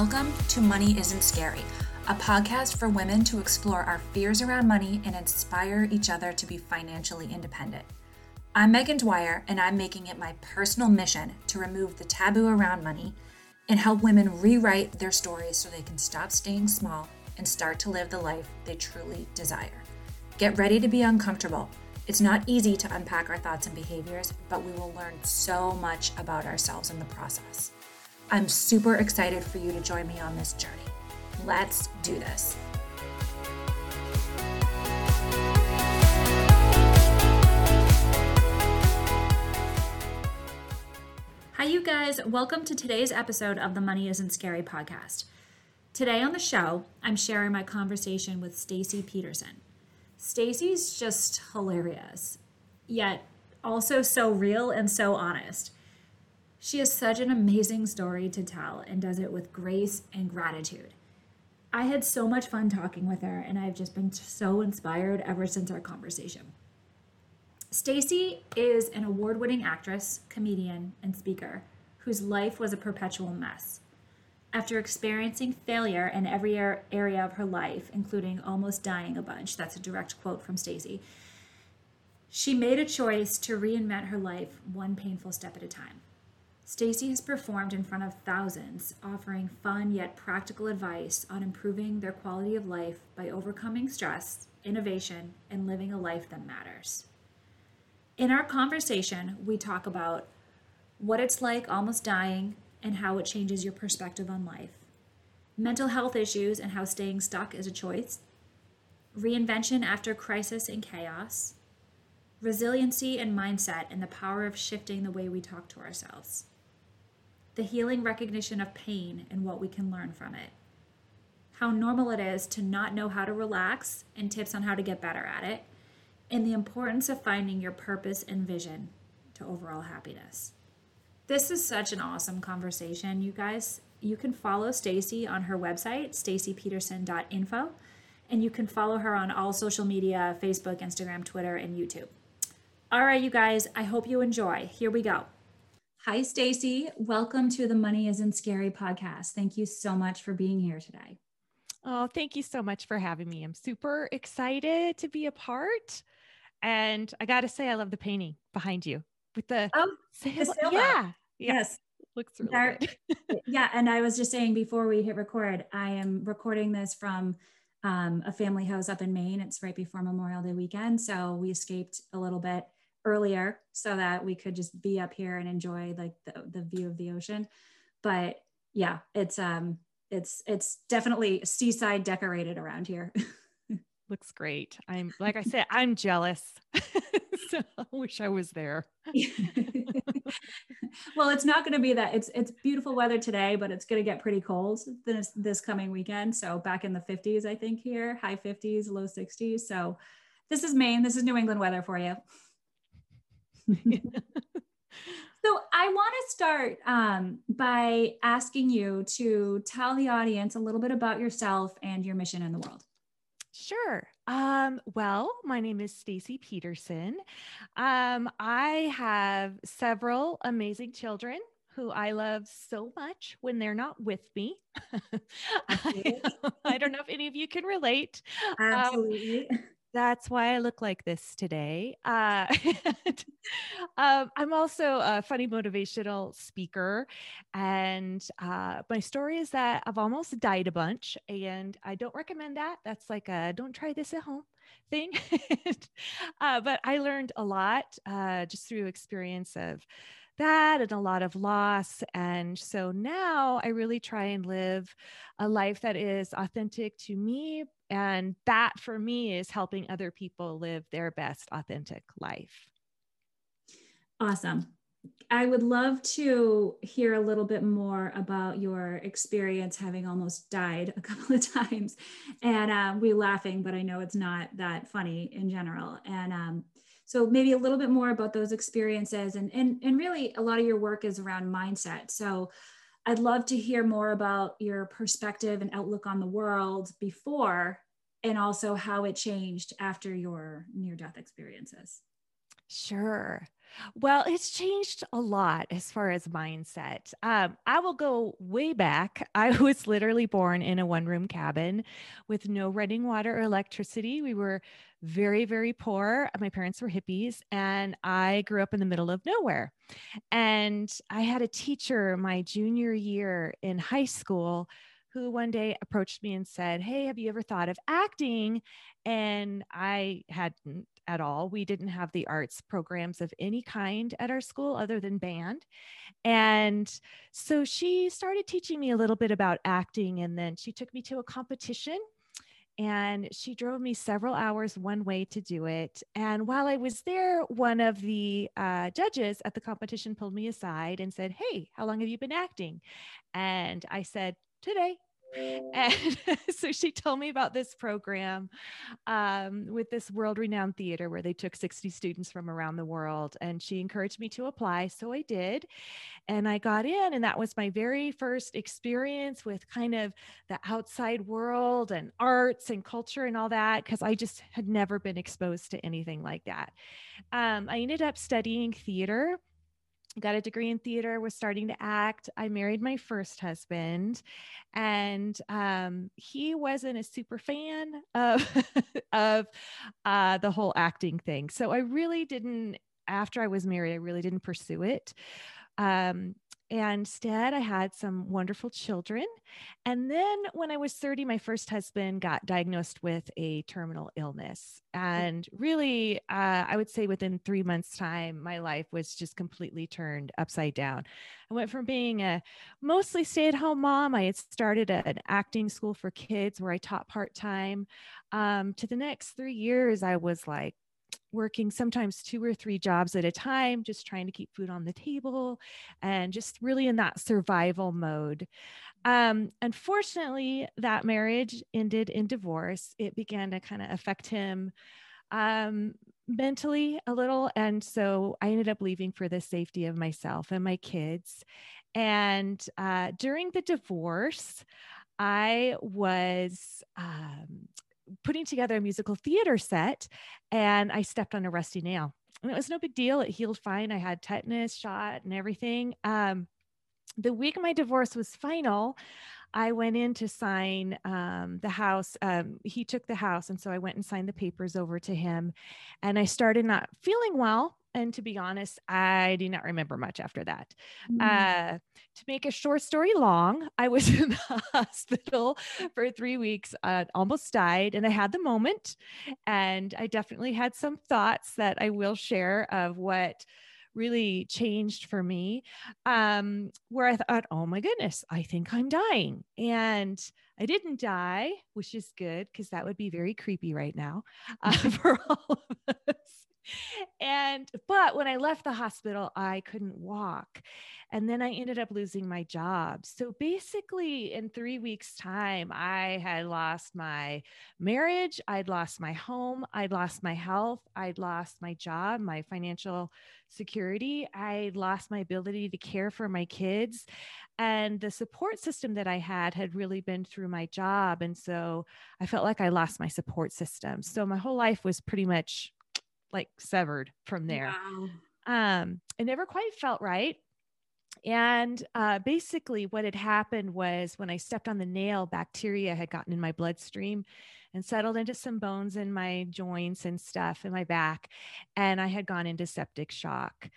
Welcome to Money Isn't Scary, a podcast for women to explore our fears around money and inspire each other to be financially independent. I'm Megan Dwyer, and I'm making it my personal mission to remove the taboo around money and help women rewrite their stories so they can stop staying small and start to live the life they truly desire. Get ready to be uncomfortable. It's not easy to unpack our thoughts and behaviors, but we will learn so much about ourselves in the process. I'm super excited for you to join me on this journey. Let's do this. Hi, you guys. Welcome to today's episode of the Money Isn't Scary podcast. Today on the show, I'm sharing my conversation with Stacy Peterson. Stacy's just hilarious, yet also so real and so honest. She has such an amazing story to tell and does it with grace and gratitude. I had so much fun talking with her, and I've just been so inspired ever since our conversation. Stacy is an award winning actress, comedian, and speaker whose life was a perpetual mess. After experiencing failure in every area of her life, including almost dying a bunch, that's a direct quote from Stacy, she made a choice to reinvent her life one painful step at a time. Stacy has performed in front of thousands, offering fun yet practical advice on improving their quality of life by overcoming stress, innovation, and living a life that matters. In our conversation, we talk about what it's like almost dying and how it changes your perspective on life, mental health issues and how staying stuck is a choice, reinvention after crisis and chaos, resiliency and mindset, and the power of shifting the way we talk to ourselves the healing recognition of pain and what we can learn from it. How normal it is to not know how to relax and tips on how to get better at it, and the importance of finding your purpose and vision to overall happiness. This is such an awesome conversation, you guys. You can follow Stacy on her website, stacypeterson.info, and you can follow her on all social media Facebook, Instagram, Twitter, and YouTube. All right, you guys, I hope you enjoy. Here we go. Hi, Stacy. Welcome to the Money Isn't Scary podcast. Thank you so much for being here today. Oh, thank you so much for having me. I'm super excited to be a part. And I got to say, I love the painting behind you with the, oh, sail- the sailboat. Yeah. Yes. Looks really there, good. yeah. And I was just saying before we hit record, I am recording this from um, a family house up in Maine. It's right before Memorial Day weekend. So we escaped a little bit earlier so that we could just be up here and enjoy like the, the view of the ocean. But yeah it's um it's it's definitely seaside decorated around here. Looks great. I'm like i said i'm jealous. So i wish i was there. Well it's not going to be that it's it's beautiful weather today but it's going to get pretty cold this this coming weekend. So back in the 50s i think here high 50s low 60s so this is maine. This is new england weather for you so I want to start um, by asking you to tell the audience a little bit about yourself and your mission in the world. Sure. Um, well, my name is Stacy Peterson. Um, I have several amazing children who I love so much when they're not with me. I, I, don't know if any of you can relate. Um, Absolutely. Um, that's why I look like this today. Uh, um, I'm also a funny motivational speaker. And uh, my story is that I've almost died a bunch, and I don't recommend that. That's like a don't try this at home thing. uh, but I learned a lot uh, just through experience of that and a lot of loss. And so now I really try and live a life that is authentic to me, and that for me is helping other people live their best authentic life. Awesome. I would love to hear a little bit more about your experience having almost died a couple of times. And um, we laughing, but I know it's not that funny in general. And um, so maybe a little bit more about those experiences and, and, and really a lot of your work is around mindset. So I'd love to hear more about your perspective and outlook on the world before and also how it changed after your near death experiences. Sure. Well, it's changed a lot as far as mindset. Um, I will go way back. I was literally born in a one room cabin with no running water or electricity. We were very, very poor. My parents were hippies, and I grew up in the middle of nowhere. And I had a teacher my junior year in high school who one day approached me and said, Hey, have you ever thought of acting? And I hadn't at all. We didn't have the arts programs of any kind at our school other than band. And so she started teaching me a little bit about acting. And then she took me to a competition and she drove me several hours one way to do it. And while I was there, one of the uh, judges at the competition pulled me aside and said, Hey, how long have you been acting? And I said, Today. And so she told me about this program um, with this world renowned theater where they took 60 students from around the world. And she encouraged me to apply. So I did. And I got in. And that was my very first experience with kind of the outside world and arts and culture and all that, because I just had never been exposed to anything like that. Um, I ended up studying theater got a degree in theater was starting to act. I married my first husband and um, he wasn't a super fan of of uh, the whole acting thing. So i really didn't after i was married i really didn't pursue it. Um, and instead, I had some wonderful children. And then when I was 30, my first husband got diagnosed with a terminal illness. And really, uh, I would say within three months' time, my life was just completely turned upside down. I went from being a mostly stay at home mom, I had started an acting school for kids where I taught part time. Um, to the next three years, I was like, working sometimes two or three jobs at a time, just trying to keep food on the table and just really in that survival mode. Um, unfortunately, that marriage ended in divorce. It began to kind of affect him um, mentally a little. And so I ended up leaving for the safety of myself and my kids. And uh, during the divorce, I was um, putting together a musical theater set and I stepped on a rusty nail. And it was no big deal. It healed fine. I had tetanus shot and everything. Um, the week my divorce was final, I went in to sign um, the house. Um, he took the house. And so I went and signed the papers over to him. And I started not feeling well. And to be honest, I do not remember much after that. Mm. Uh, to make a short story long, I was in the hospital for three weeks, uh, almost died, and I had the moment. And I definitely had some thoughts that I will share of what really changed for me um, where I thought, oh my goodness, I think I'm dying. And I didn't die, which is good because that would be very creepy right now uh, for all of us and but when I left the hospital, I couldn't walk. And then I ended up losing my job. So basically, in three weeks' time, I had lost my marriage, I'd lost my home, I'd lost my health, I'd lost my job, my financial security, I'd lost my ability to care for my kids. And the support system that I had had really been through my job. And so I felt like I lost my support system. So my whole life was pretty much like severed from there. Wow. Um, it never quite felt right. And uh, basically, what had happened was when I stepped on the nail, bacteria had gotten in my bloodstream and settled into some bones in my joints and stuff in my back. And I had gone into septic shock.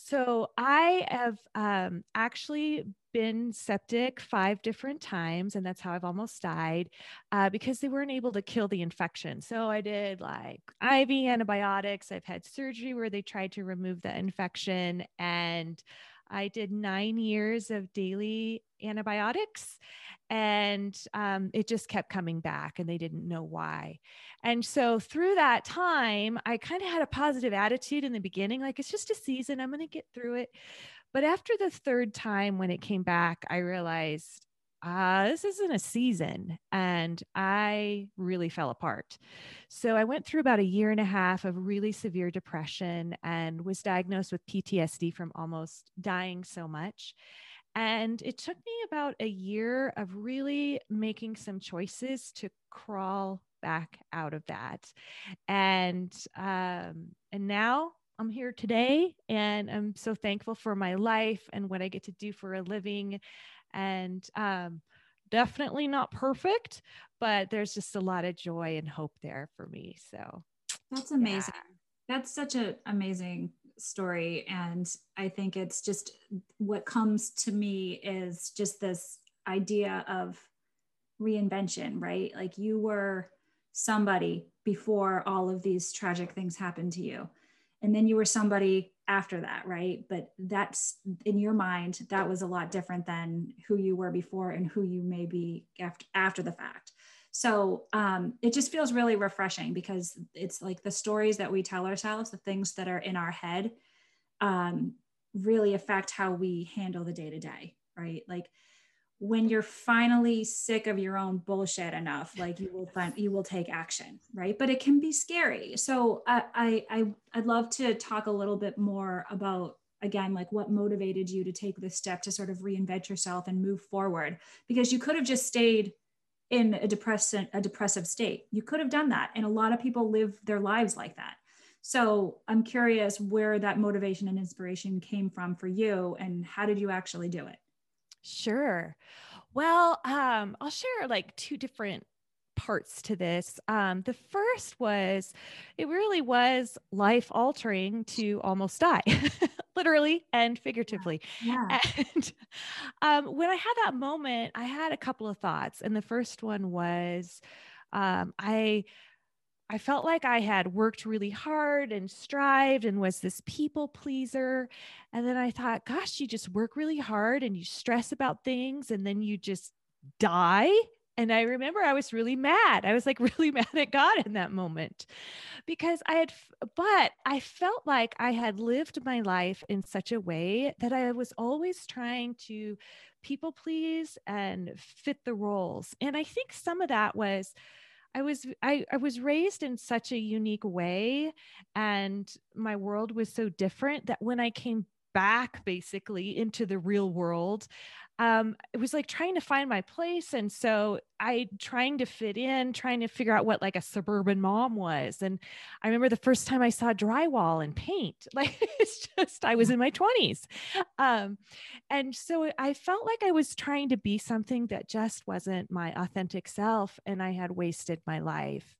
So I have um, actually been septic five different times, and that's how I've almost died uh, because they weren't able to kill the infection. So I did like IV antibiotics. I've had surgery where they tried to remove the infection, and I did nine years of daily antibiotics and um, it just kept coming back and they didn't know why and so through that time i kind of had a positive attitude in the beginning like it's just a season i'm going to get through it but after the third time when it came back, I realized uh, this isn't a season. And I really fell apart. So I went through about a year and a half of really severe depression and was diagnosed with PTSD from almost dying so much. And it took me about a year of really making some choices to crawl back out of that. And um, and now I'm here today and I'm so thankful for my life and what I get to do for a living. And um, definitely not perfect, but there's just a lot of joy and hope there for me. So that's amazing. Yeah. That's such an amazing story. And I think it's just what comes to me is just this idea of reinvention, right? Like you were somebody before all of these tragic things happened to you. And then you were somebody after that, right? But that's in your mind, that was a lot different than who you were before and who you may be after, after the fact. So um, it just feels really refreshing because it's like the stories that we tell ourselves, the things that are in our head, um, really affect how we handle the day to day, right? Like when you're finally sick of your own bullshit enough like you will find you will take action right but it can be scary so I, I i i'd love to talk a little bit more about again like what motivated you to take this step to sort of reinvent yourself and move forward because you could have just stayed in a depressant a depressive state. You could have done that and a lot of people live their lives like that. So i'm curious where that motivation and inspiration came from for you and how did you actually do it? Sure. Well, um, I'll share like two different parts to this. Um, the first was it really was life altering to almost die, literally and figuratively. Yeah. And um, when I had that moment, I had a couple of thoughts. And the first one was um, I I felt like I had worked really hard and strived and was this people pleaser. And then I thought, gosh, you just work really hard and you stress about things and then you just die. And I remember I was really mad. I was like really mad at God in that moment because I had, but I felt like I had lived my life in such a way that I was always trying to people please and fit the roles. And I think some of that was, I was I, I was raised in such a unique way and my world was so different that when I came back basically into the real world um, it was like trying to find my place and so i trying to fit in trying to figure out what like a suburban mom was and i remember the first time i saw drywall and paint like it's just i was in my 20s um, and so i felt like i was trying to be something that just wasn't my authentic self and i had wasted my life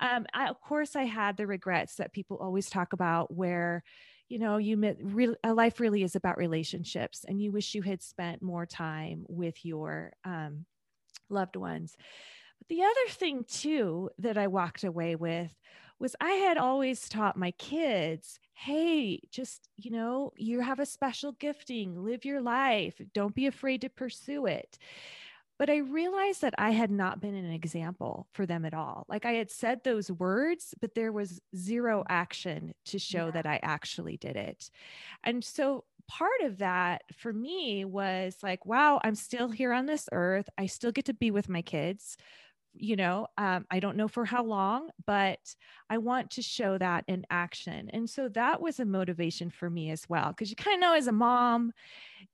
um, I, of course i had the regrets that people always talk about where you know you met life really is about relationships and you wish you had spent more time with your um, loved ones. But the other thing too that i walked away with was i had always taught my kids hey just you know you have a special gifting live your life don't be afraid to pursue it but I realized that I had not been an example for them at all. Like I had said those words, but there was zero action to show yeah. that I actually did it. And so part of that for me was like, wow, I'm still here on this earth. I still get to be with my kids you know um, i don't know for how long but i want to show that in action. And so that was a motivation for me as well because you kind of know as a mom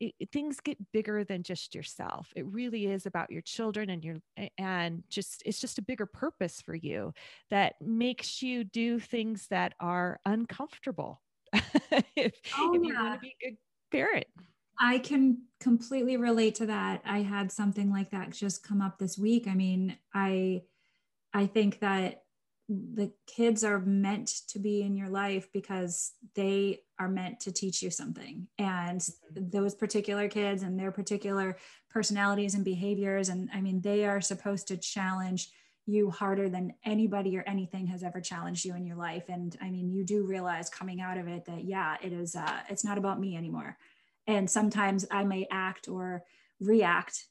it, things get bigger than just yourself. It really is about your children and your and just it's just a bigger purpose for you that makes you do things that are uncomfortable if, oh, if yeah. you want to be a good parent I can completely relate to that. I had something like that just come up this week. I mean, I I think that the kids are meant to be in your life because they are meant to teach you something. And those particular kids and their particular personalities and behaviors and I mean, they are supposed to challenge you harder than anybody or anything has ever challenged you in your life and i mean you do realize coming out of it that yeah it is uh, it's not about me anymore and sometimes i may act or react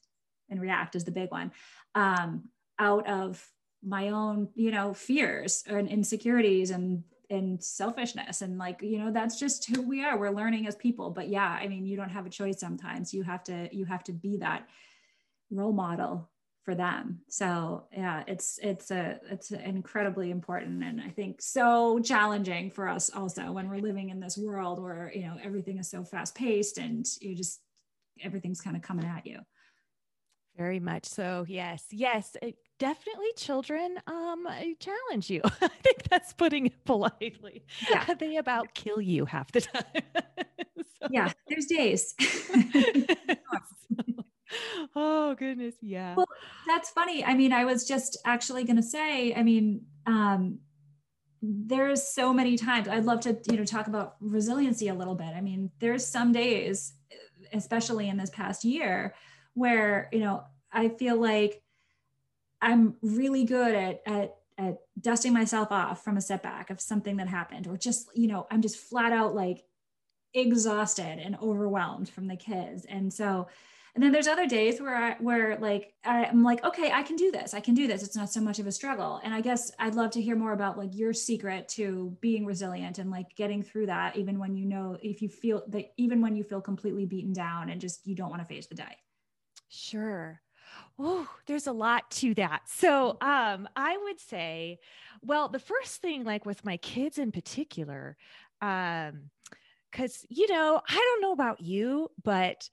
and react is the big one um, out of my own you know fears and insecurities and and selfishness. And like you know that's just who we are. We're learning as people. But yeah i mean you don't have a choice sometimes. You have to you have to be that role model for them so yeah it's it's a it's incredibly important and i think so challenging for us also when we're living in this world where you know everything is so fast paced and you just everything's kind of coming at you very much so yes yes it, definitely children um challenge you. I think that's putting it politely. Yeah. They about kill you half the time. So. Yeah, there's days. oh goodness, yeah. Well, that's funny. I mean, I was just actually going to say, I mean, um there's so many times I'd love to, you know, talk about resiliency a little bit. I mean, there's some days especially in this past year where, you know, I feel like I'm really good at at at dusting myself off from a setback of something that happened or just you know i'm just flat out like exhausted and overwhelmed from the kids and so and then there's other days where i where like i'm like okay i can do this. I can do this. It's not so much of a struggle. And i guess i'd love to hear more about like your secret to being resilient and like getting through that even when you know if you feel that even when you feel completely beaten down and just you don't want to face the day. Sure. Oh, there's a lot to that. So, um, I would say, well, the first thing, like with my kids in particular, um, because you know, I don't know about you, but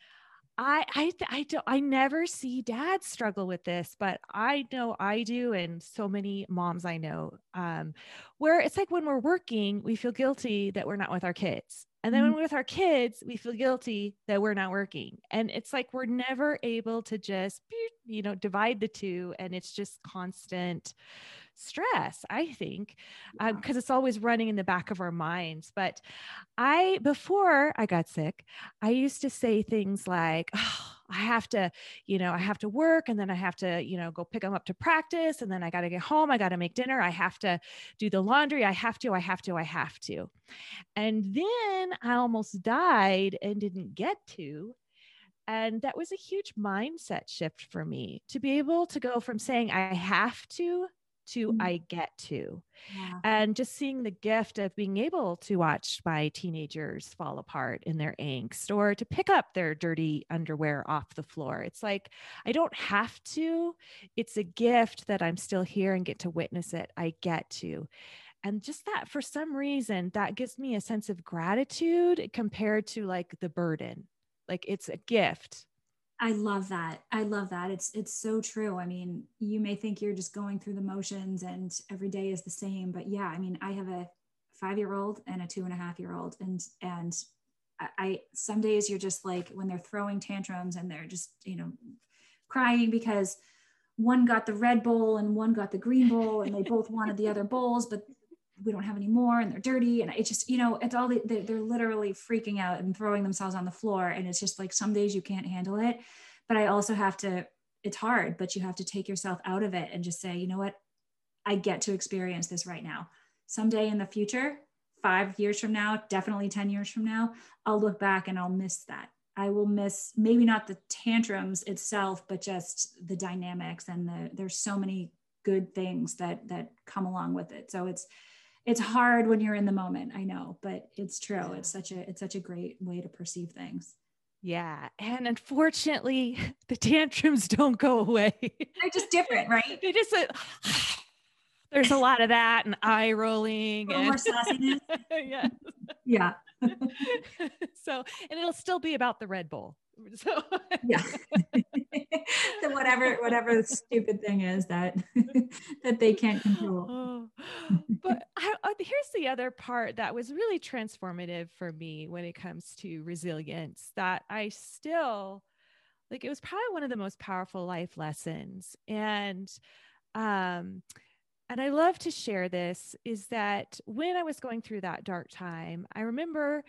I I I don't I never see dads struggle with this, but I know I do, and so many moms I know, um, where it's like when we're working, we feel guilty that we're not with our kids. And then when mm-hmm. we're with our kids, we feel guilty that we're not working. And it's like we're never able to just, you know, divide the two. And it's just constant stress, I think, because um, it's always running in the back of our minds. But I, before I got sick, I used to say things like, oh, I have to, you know, I have to work and then I have to, you know, go pick them up to practice and then I got to get home. I got to make dinner. I have to do the laundry. I have to, I have to, I have to. And then I almost died and didn't get to. And that was a huge mindset shift for me to be able to go from saying I have to to mm-hmm. I get to. Yeah. And just seeing the gift of being able to watch my teenagers fall apart in their angst or to pick up their dirty underwear off the floor. It's like, I don't have to. It's a gift that I'm still here and get to witness it. I get to. And just that, for some reason, that gives me a sense of gratitude compared to like the burden. Like it's a gift I love that. I love that. It's it's so true. I mean, you may think you're just going through the motions and every day is the same, but yeah, I mean, I have a five year old and a two and a half year old, and and I, some days you're just like when they're throwing tantrums and they're just you know crying because one got the red bowl and one got the green bowl and they both wanted the other bowls, but we don't have any more and they're dirty and it's just you know it's all they're, they're literally freaking out and throwing themselves on the floor and it's just like some days you can't handle it but i also have to it's hard but you have to take yourself out of it and just say you know what? I get to experience this right now. Someday in the future five years from now definitely 10 years from now i'll look back and i'll miss that. I will miss maybe not the tantrums itself but just the dynamics and the there's so many good things that that come along with it. So it's it's hard when you're in the moment i know but it's true. It's such a it's such a great way to perceive things. Yeah and unfortunately the tantrums don't go away. They're just different right? They just uh, there's a lot of that and eye rolling and yeah yeah. So and it'll still be about the red bull so yeah. So whatever whatever the stupid thing is that that they can't control. Oh, but I, uh, here's the other part that was really transformative for me when it comes to resilience that i still like it was probably one of the most powerful life lessons. And um and I love to share this is that when I was going through that dark time, I remember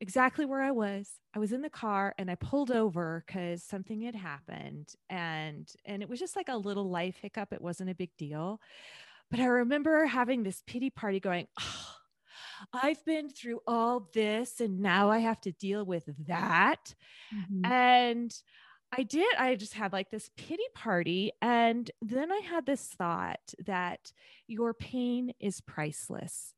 exactly where I was. I was in the car and I pulled over because something had happened and and it was just like a little life hiccup. It wasn't a big deal. But I remember having this pity party going, oh, I've been through all this and now I have to deal with that. Mm-hmm. And I did. I just had like this pity party. And then I had this thought that your pain is priceless.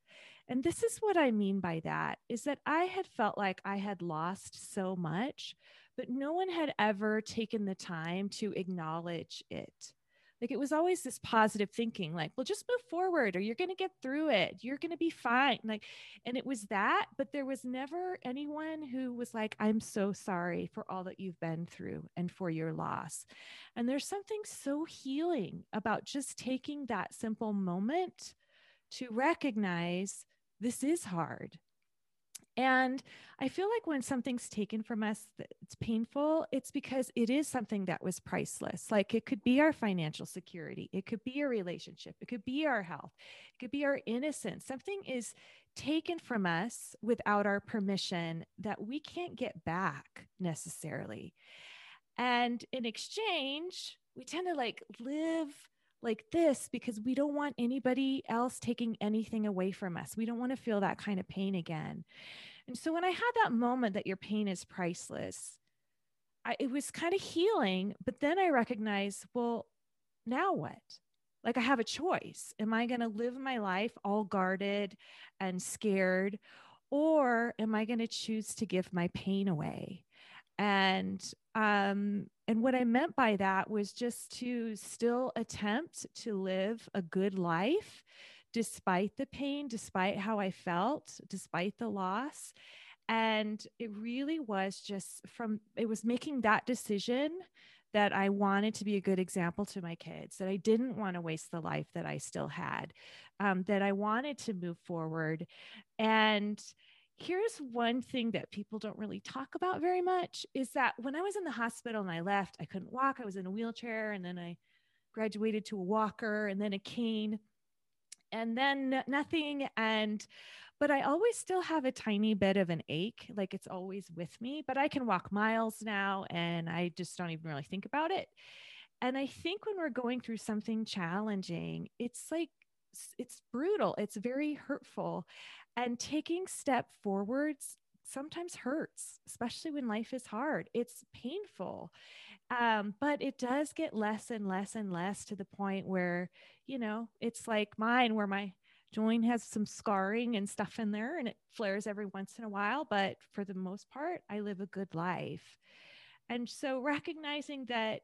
And this is what I mean by that is that I had felt like I had lost so much, but no one had ever taken the time to acknowledge it. like it was always this positive thinking like well just move forward or you're going to get through it. You're going to be fine. Like and it was that but there was never anyone who was like i'm so sorry for all that you've been through and for your loss. And there's something so healing about just taking that simple moment to recognize this is hard and I feel like when something's taken from us, it's painful. It's because it is something that was priceless. Like it could be our financial security, it could be a relationship, it could be our health, it could be our innocence. Something is taken from us without our permission that we can't get back necessarily. And in exchange, we tend to like live like this because we don't want anybody else taking anything away from us. We don't want to feel that kind of pain again. And so when I had that moment that your pain is priceless, I, it was kind of healing. But then I recognized, well, now what? Like I have a choice. Am I going to live my life all guarded and scared? Or am I going to choose to give my pain away? And um, and what I meant by that was just to still attempt to live a good life despite the pain, despite how I felt, despite the loss. And it really was just from, it was making that decision that I wanted to be a good example to my kids, that I didn't want to waste the life that I still had, um, that I wanted to move forward. And here's one thing that people don't really talk about very much is that when I was in the hospital and I left, I couldn't walk, I was in a wheelchair, and then I graduated to a walker and then a cane and then nothing and but I always still have a tiny bit of an ache, like it's always with me, but I can walk miles now and I just don't even really think about it. And I think when we're going through something challenging, it's like it's brutal, it's very hurtful. And taking step forwards sometimes hurts, especially when life is hard. It's painful. Um, but it does get less and less and less to the point where, you know, it's like mine where my joint has some scarring and stuff in there and it flares every once in a while. But for the most part, I live a good life. And so recognizing that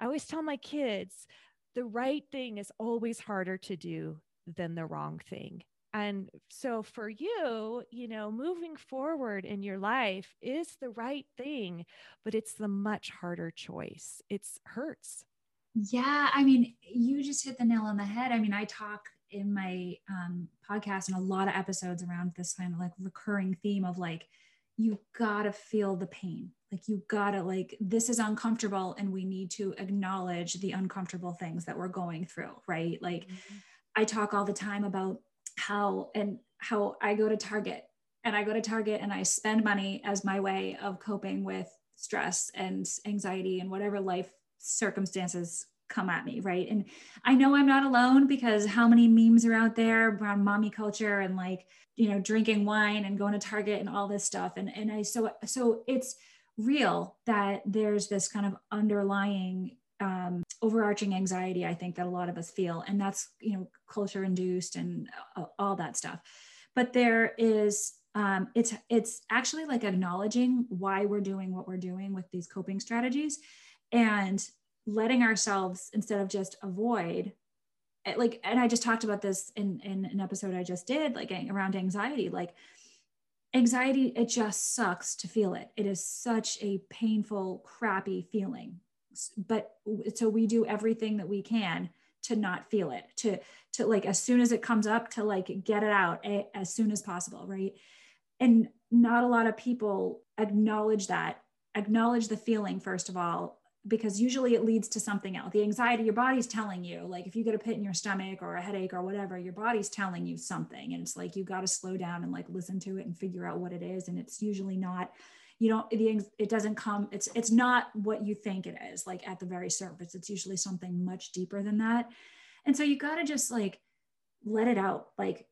I always tell my kids the right thing is always harder to do than the wrong thing. And so for you, you know, moving forward in your life is the right thing, but it's the much harder choice. It's hurts. Yeah. I mean, you just hit the nail on the head. I mean, I talk in my um, podcast and a lot of episodes around this kind of like recurring theme of like, you gotta feel the pain. Like, you gotta, like, this is uncomfortable and we need to acknowledge the uncomfortable things that we're going through, right? Like, mm-hmm. I talk all the time about how and how I go to Target and I go to Target and I spend money as my way of coping with stress and anxiety and whatever life circumstances come at me, right? And I know I'm not alone because how many memes are out there around mommy culture and like, you know, drinking wine and going to Target and all this stuff. And and I so so it's real that there's this kind of underlying um, overarching anxiety i think that a lot of us feel and that's you know culture induced and uh, all that stuff. But there is um, it's it's actually like acknowledging why we're doing what we're doing with these coping strategies and letting ourselves instead of just avoid eh, like and i just talked about this in in an episode i just did like around anxiety like anxiety it just sucks to feel it. It is such a painful crappy feeling but so we do everything that we can to not feel it to to like as soon as it comes up to like get it out a, as soon as possible right? And not a lot of people acknowledge that acknowledge the feeling first of all because usually it leads to something else. The anxiety your body's telling you like if you get a pit in your stomach or a headache or whatever your body's telling you something and it's like you got to slow down and like listen to it and figure out what it is and it's usually not you don't the it doesn't come it's it's not what you think it is like at the very surface. It's usually something much deeper than that. And so you got to just like let it out like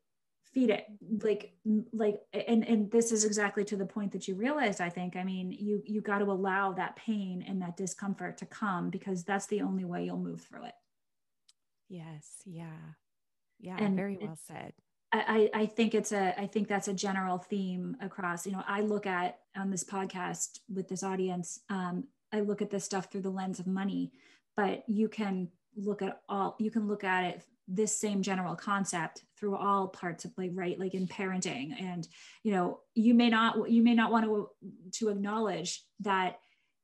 feed it like like and and this is exactly to the point that you realized i think. I mean you you got to allow that pain and that discomfort to come because that's the only way you'll move through it. Yes. Yeah. Yeah. And very well said I, I think it's a I think that's a general theme across. You know, I look at on this podcast with this audience, um, I look at this stuff through the lens of money, but you can look at all you can look at it this same general concept through all parts of like right like in parenting and you know you may not you may not want to to acknowledge that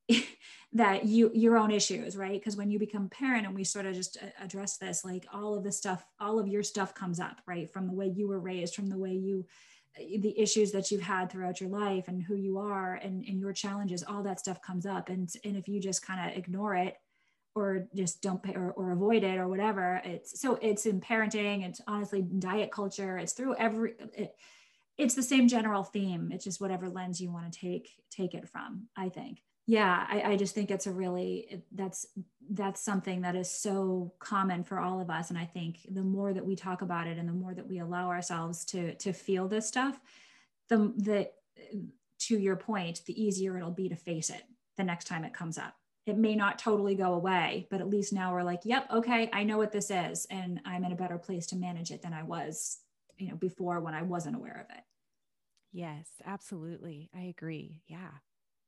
that you your own issues right? Because when you become parent and we sort of just uh, address this like all of the stuff all of your stuff comes up right? From the way you were raised from the way you uh, the issues that you've had throughout your life and who you are and, and your challenges all that stuff comes up. And and if you just kind of ignore it or just don't pay or, or avoid it or whatever it's so it's in parenting it's honestly diet culture it's through every it, it's the same general theme. It's just whatever lens you want to take take it from i think yeah I, I just think it's a really that's that's something that is so common for all of us and i think the more that we talk about it and the more that we allow ourselves to to feel this stuff the the to your point the easier it'll be to face it the next time it comes up it may not totally go away, but at least now we're like, yep, okay, I know what this is, and I'm in a better place to manage it than I was, you know, before when I wasn't aware of it. Yes, absolutely. I agree. Yeah.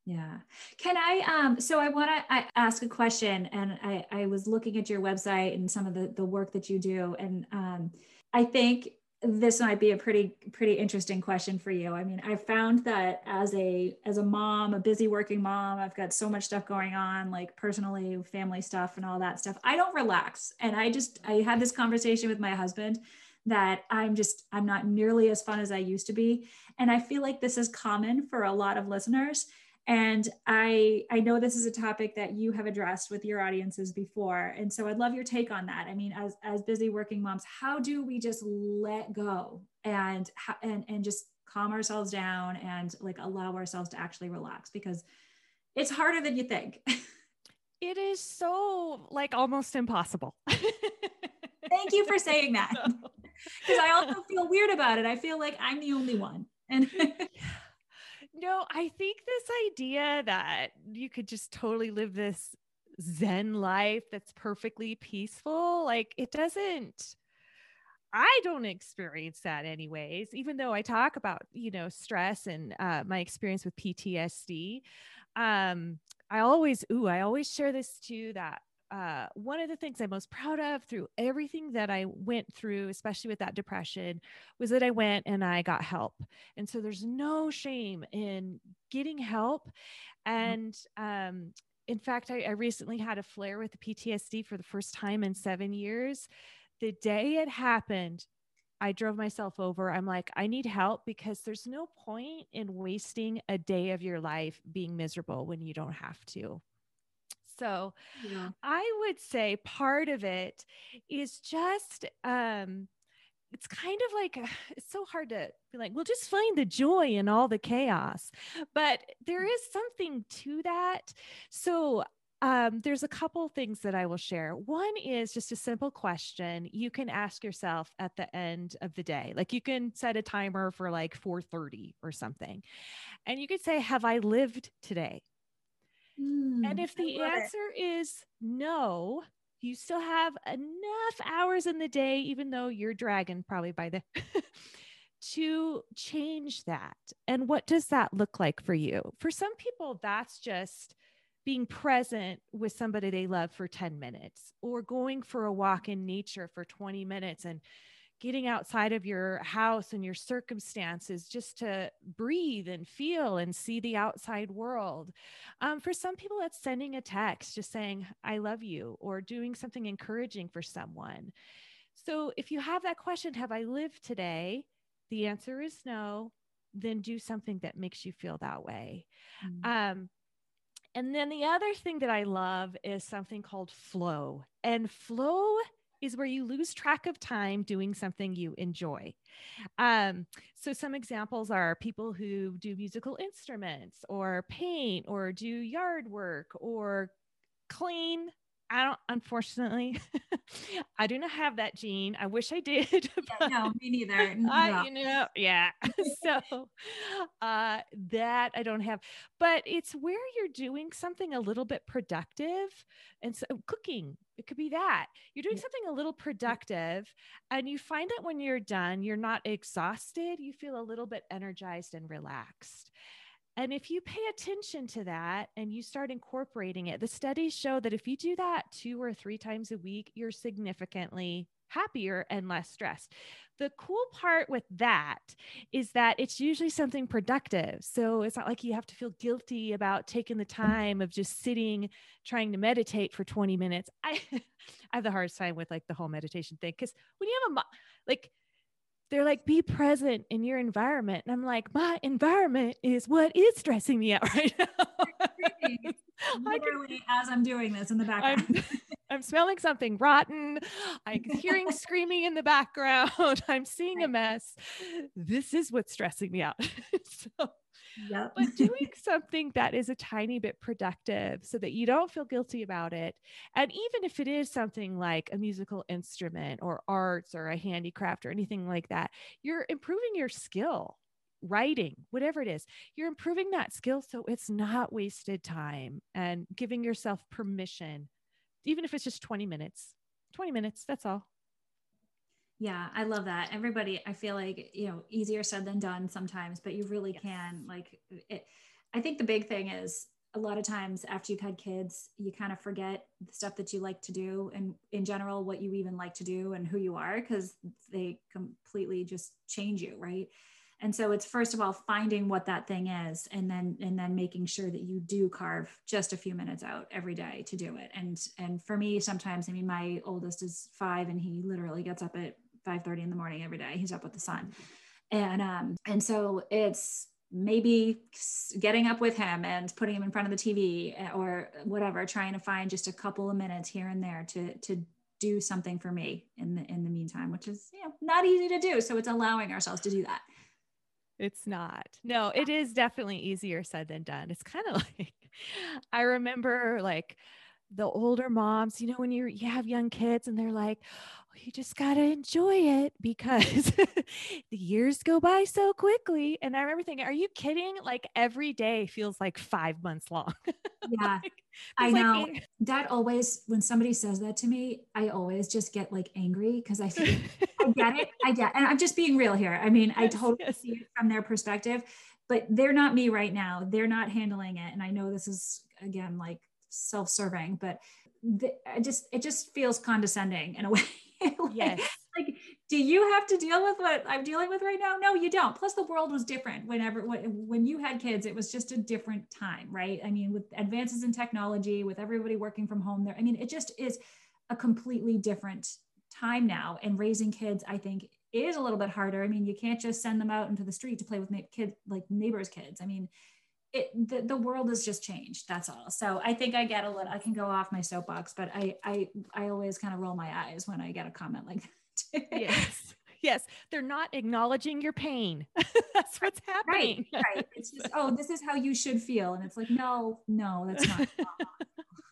Yeah. Can I um so I want to ask a question and I I was looking at your website and some of the the work that you do and um I think this might be a pretty pretty interesting question for you. I mean i found that as a as a mom a busy working mom i've got so much stuff going on like personally family stuff and all that stuff i don't relax. And i just i had this conversation with my husband that i'm just i'm not nearly as fun as i used to be. And i feel like this is common for a lot of listeners and I, I know this is a topic that you have addressed with your audiences before. And so I'd love your take on that. I mean, as, as busy working moms, how do we just let go and, and, and just calm ourselves down and like allow ourselves to actually relax? Because it's harder than you think. It is so like almost impossible. Thank you for saying that. Because I also feel weird about it. I feel like I'm the only one. And no, I think this idea that you could just totally live this Zen life that's perfectly peaceful, like it doesn't. I don't experience that anyways, even though I talk about, you know, stress and uh, my experience with PTSD. Um, I always, ooh, I always share this too that uh, one of the things I'm most proud of through everything that I went through, especially with that depression, was that I went and I got help. And so there's no shame in getting help. Mm-hmm. And um, in fact, I, I recently had a flare with the PTSD for the first time in seven years. The day it happened, I drove myself over. I'm like, I need help because there's no point in wasting a day of your life being miserable when you don't have to. So yeah. I would say part of it is just um it's kind of like it's so hard to be like, well, just find the joy in all the chaos. But there is something to that. So um, there's a couple things that I will share. One is just a simple question you can ask yourself at the end of the day. Like you can set a timer for like 4:30 or something. And you could say, Have I lived today? Mm, and if the answer it. is no, you still have enough hours in the day, even though you're dragging probably by the to change that. And what does that look like for you? For some people, that's just being present with somebody they love for 10 minutes or going for a walk in nature for 20 minutes and getting outside of your house and your circumstances just to breathe and feel and see the outside world. Um, for some people, that's sending a text just saying, I love you, or doing something encouraging for someone. So if you have that question, have I lived today? The answer is no. Then do something that makes you feel that way. Mm-hmm. Um, and then the other thing that I love is something called flow. And flow is where you lose track of time doing something you enjoy. Um, so, some examples are people who do musical instruments, or paint, or do yard work, or clean I don't, unfortunately, I do not have that gene. I wish I did. Yeah, no, me neither. No. I, you know, yeah. so uh, that I don't have, but it's where you're doing something a little bit productive. And so cooking, it could be that you're doing something a little productive and you find that when you're done, you're not exhausted. You feel a little bit energized and relaxed. And if you pay attention to that and you start incorporating it, the studies show that if you do that two or three times a week, you're significantly happier and less stressed. The cool part with that is that it's usually something productive. So it's not like you have to feel guilty about taking the time of just sitting trying to meditate for 20 minutes. I I have the hardest time with like the whole meditation thing cuz when you have a like they're like be present in your environment. And i'm like my environment is what is stressing me out right now. Literally as i'm doing this in the background. I'm, I'm smelling something rotten. I'm hearing screaming in the background. I'm seeing a mess. This is what's stressing me out. So Yep. but doing something that is a tiny bit productive so that you don't feel guilty about it. And even if it is something like a musical instrument or arts or a handicraft or anything like that, you're improving your skill writing, whatever it is, you're improving that skill so it's not wasted time and giving yourself permission, even if it's just 20 minutes. 20 minutes, that's all. Yeah, I love that. Everybody, I feel like, you know, easier said than done sometimes, but you really yes. can. Like, it, I think the big thing is a lot of times after you've had kids, you kind of forget the stuff that you like to do and in general, what you even like to do and who you are, because they completely just change you, right? And so it's first of all finding what that thing is and then and then making sure that you do carve just a few minutes out every day to do it. And and for me sometimes I mean my oldest is 5 and he literally gets up at 5:30 in the morning every day. He's up with the sun. And um and so it's maybe getting up with him and putting him in front of the TV eh, or whatever trying to find just a couple of minutes here and there to to do something for me in the in the meantime which is you know not easy to do so it's allowing ourselves to do that it's not no it is definitely easier said than done it's kind of like i remember like the older moms you know when you you have young kids and they're like you just got to enjoy it because the years go by so quickly. And I remember thinking, are you kidding? Like every day feels like five months long. Yeah. like, I know like, that always, when somebody says that to me, I always just get like angry because I feel, I get it. I get, and I'm just being real here. I mean, yes, I totally yes. see it from their perspective, but they're not me right now. They're not handling it. And I know this is again, like self-serving, but the, I just, it just feels condescending in a way. like, yes. Like, do you have to deal with what I'm dealing with right now? No, you don't. Plus, the world was different whenever when you had kids. It was just a different time, right? I mean, with advances in technology, with everybody working from home, there. I mean, it just is a completely different time now. And raising kids, I think, is a little bit harder. I mean, you can't just send them out into the street to play with kids like neighbors' kids. I mean, it the, the world has just changed that's all. So i think i get a little i can go off my soapbox but i i i always kind of roll my eyes when i get a comment like that. Yes yes they're not acknowledging your pain. That's what's happening right, right. It's just oh this is how you should feel and it's like no no that's not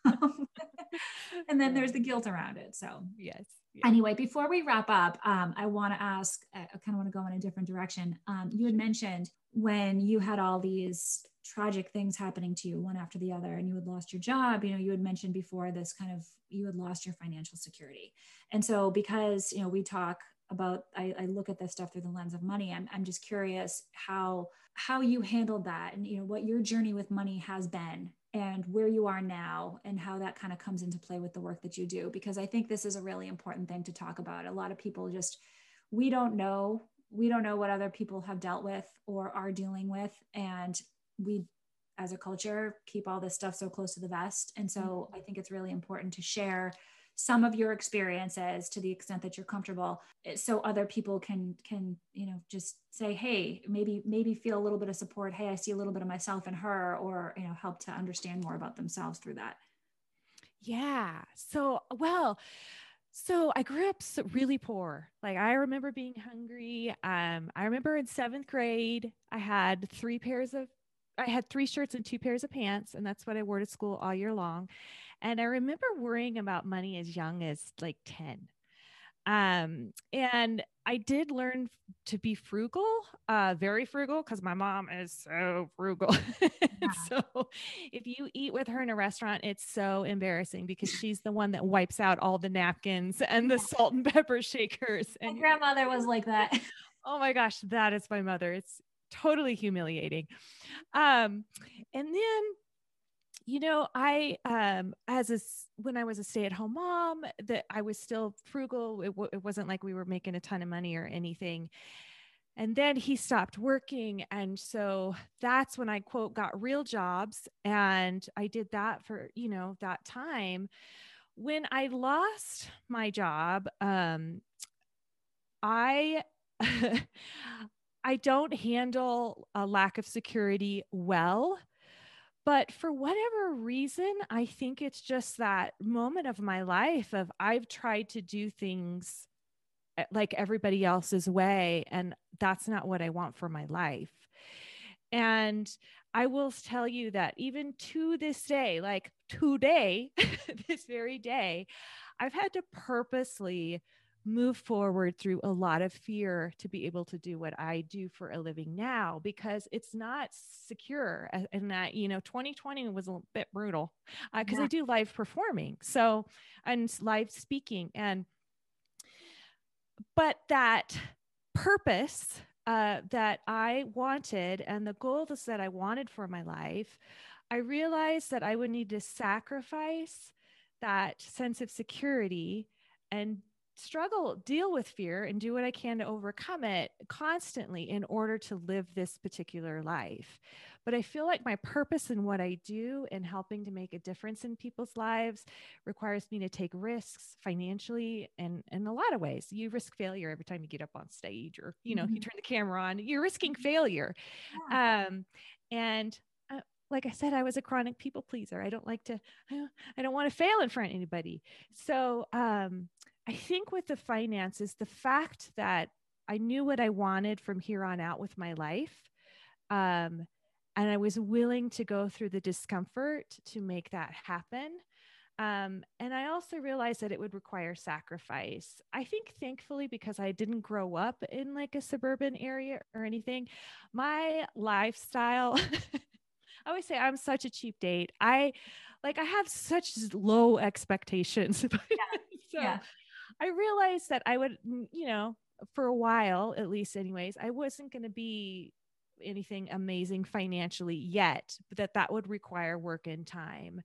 and then there's the guilt around it so. Yes, yes. anyway before we wrap up um, i want to ask i kind of want to go in a different direction. Um, you had mentioned when you had all these tragic things happening to you one after the other and you had lost your job you know you had mentioned before this kind of you had lost your financial security. And so because you know we talk about I, I, look at this stuff through the lens of money I'm, I'm just curious how how you handled that and you know what your journey with money has been and where you are now and how that kind of comes into play with the work that you do because i think this is a really important thing to talk about a lot of people just we don't know we don't know what other people have dealt with or are dealing with and we as a culture keep all this stuff so close to the vest and so mm-hmm. i think it's really important to share some of your experiences to the extent that you're comfortable eh, so other people can can you know just say hey maybe maybe feel a little bit of support hey i see a little bit of myself in her or you know help to understand more about themselves through that yeah so well so I grew up really poor. Like I remember being hungry. Um, I remember in seventh grade, I had three pairs of I had three shirts and two pairs of pants, and that's what I wore to school all year long. And I remember worrying about money as young as like 10. Um, and I did learn to be frugal, uh, very frugal, because my mom is so frugal. Yeah. so if you eat with her in a restaurant, it's so embarrassing because she's the one that wipes out all the napkins and the salt and pepper shakers. And my grandmother was like that. Oh my gosh, that is my mother. It's totally humiliating. Um, and then you know i um as a when i was a stay-at-home mom that i was still frugal it, w- it wasn't like we were making a ton of money or anything. And then he stopped working and so that's when i quote got real jobs and i did that for you know that time. When i lost my job um i i don't handle a lack of security well but for whatever reason i think it's just that moment of my life of i've tried to do things eh, like everybody else's way and that's not what i want for my life. And i will tell you that even to this day like today this very day i've had to purposely move forward through a lot of fear to be able to do what I do for a living now because it's not secure. And that, you know, 2020 was a bit brutal because uh, yeah. I do live performing. So, and live speaking. And, but that purpose uh, that I wanted and the goals that I wanted for my life, I realized that I would need to sacrifice that sense of security and struggle, deal with fear, and do what I can to overcome it constantly in order to live this particular life. But I feel like my purpose in what I do and helping to make a difference in people's lives requires me to take risks financially and in a lot of ways. You risk failure every time you get up on stage or, you know, mm-hmm. you turn the camera on, you're risking failure. Yeah. Um, and uh, like I said, I was a chronic people pleaser. I don't like to, I don't, I don't want to fail in front of anybody. So, um, I think with the finances, the fact that I knew what I wanted from here on out with my life. Um, and I was willing to go through the discomfort to make that happen. Um, and I also realized that it would require sacrifice. I think, thankfully, because I didn't grow up in like a suburban area or anything, my lifestyle. I always say I'm such a cheap date. I like I have such low expectations. Yeah. so yeah. I realized that I would, you know, for a while, at least, anyways, I wasn't going to be anything amazing financially yet, but that that would require work and time.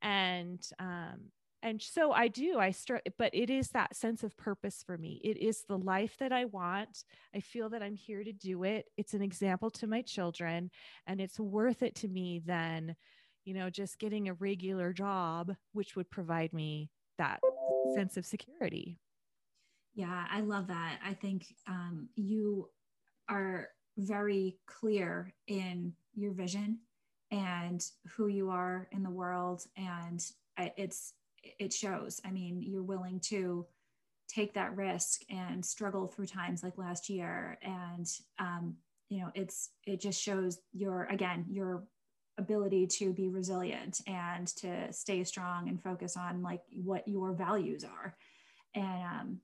And, um, and so I do, I start, but it is that sense of purpose for me. It is the life that I want. I feel that I'm here to do it. It's an example to my children, and it's worth it to me than, you know, just getting a regular job, which would provide me that sense of security. Yeah, I love that. I think um, you are very clear in your vision and who you are in the world, and it's it shows. I mean, you're willing to take that risk and struggle through times like last year, and um, you know, it's it just shows your again your ability to be resilient and to stay strong and focus on like what your values are. And um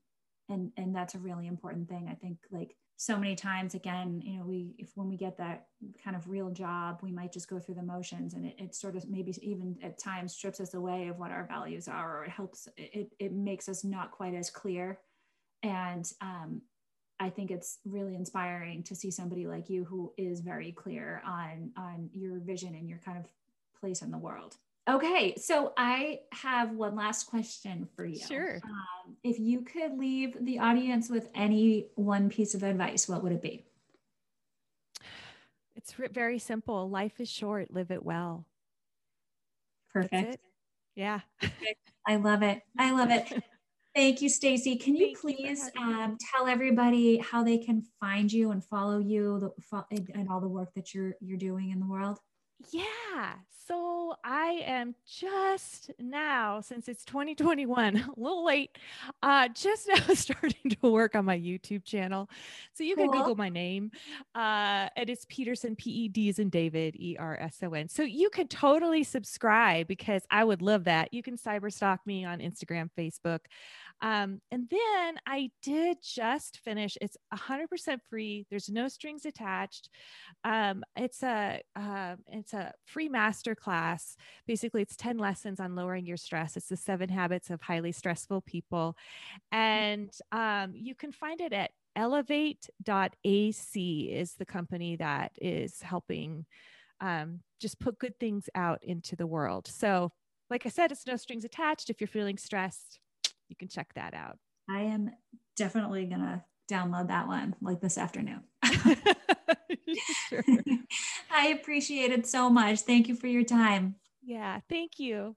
and and that's a really important thing i think like so many times again you know we if when we get that kind of real job we might just go through the motions and it, it sort of maybe even at times strips us away of what our values are or it helps it, it makes us not quite as clear. And um, I think it's really inspiring to see somebody like you who is very clear on on your vision and your kind of place in the world. Okay, so I have one last question for you. Sure. Um, if you could leave the audience with any one piece of advice, what would it be? It's very simple. Life is short. Live it well. Perfect. Yeah. I love it. I love it. Thank you, Stacy. Can you Thank please you um, tell everybody how they can find you and follow you the, and all the work that you're you're doing in the world? Yeah. So I am just now, since it's 2021, a little late, uh, just now starting to work on my YouTube channel. So you cool. can Google my name. Uh, and it's Pederson, P E D is in David, E R S O N. So you can totally subscribe because I would love that. You can cyber stalk me on Instagram, Facebook. Um, and then I did just finish. It's 100% free. There's no strings attached. Um, it's a uh, it's a free master class. Basically, it's 10 lessons on lowering your stress. It's the seven habits of highly stressful people, and um, you can find it at elevate.ac is the company that is helping um, just put good things out into the world. So, like I said, it's no strings attached. If you're feeling stressed, you can check that out. I am definitely going to download that one like this afternoon. I appreciate it so much. Thank you for your time. Yeah, thank you.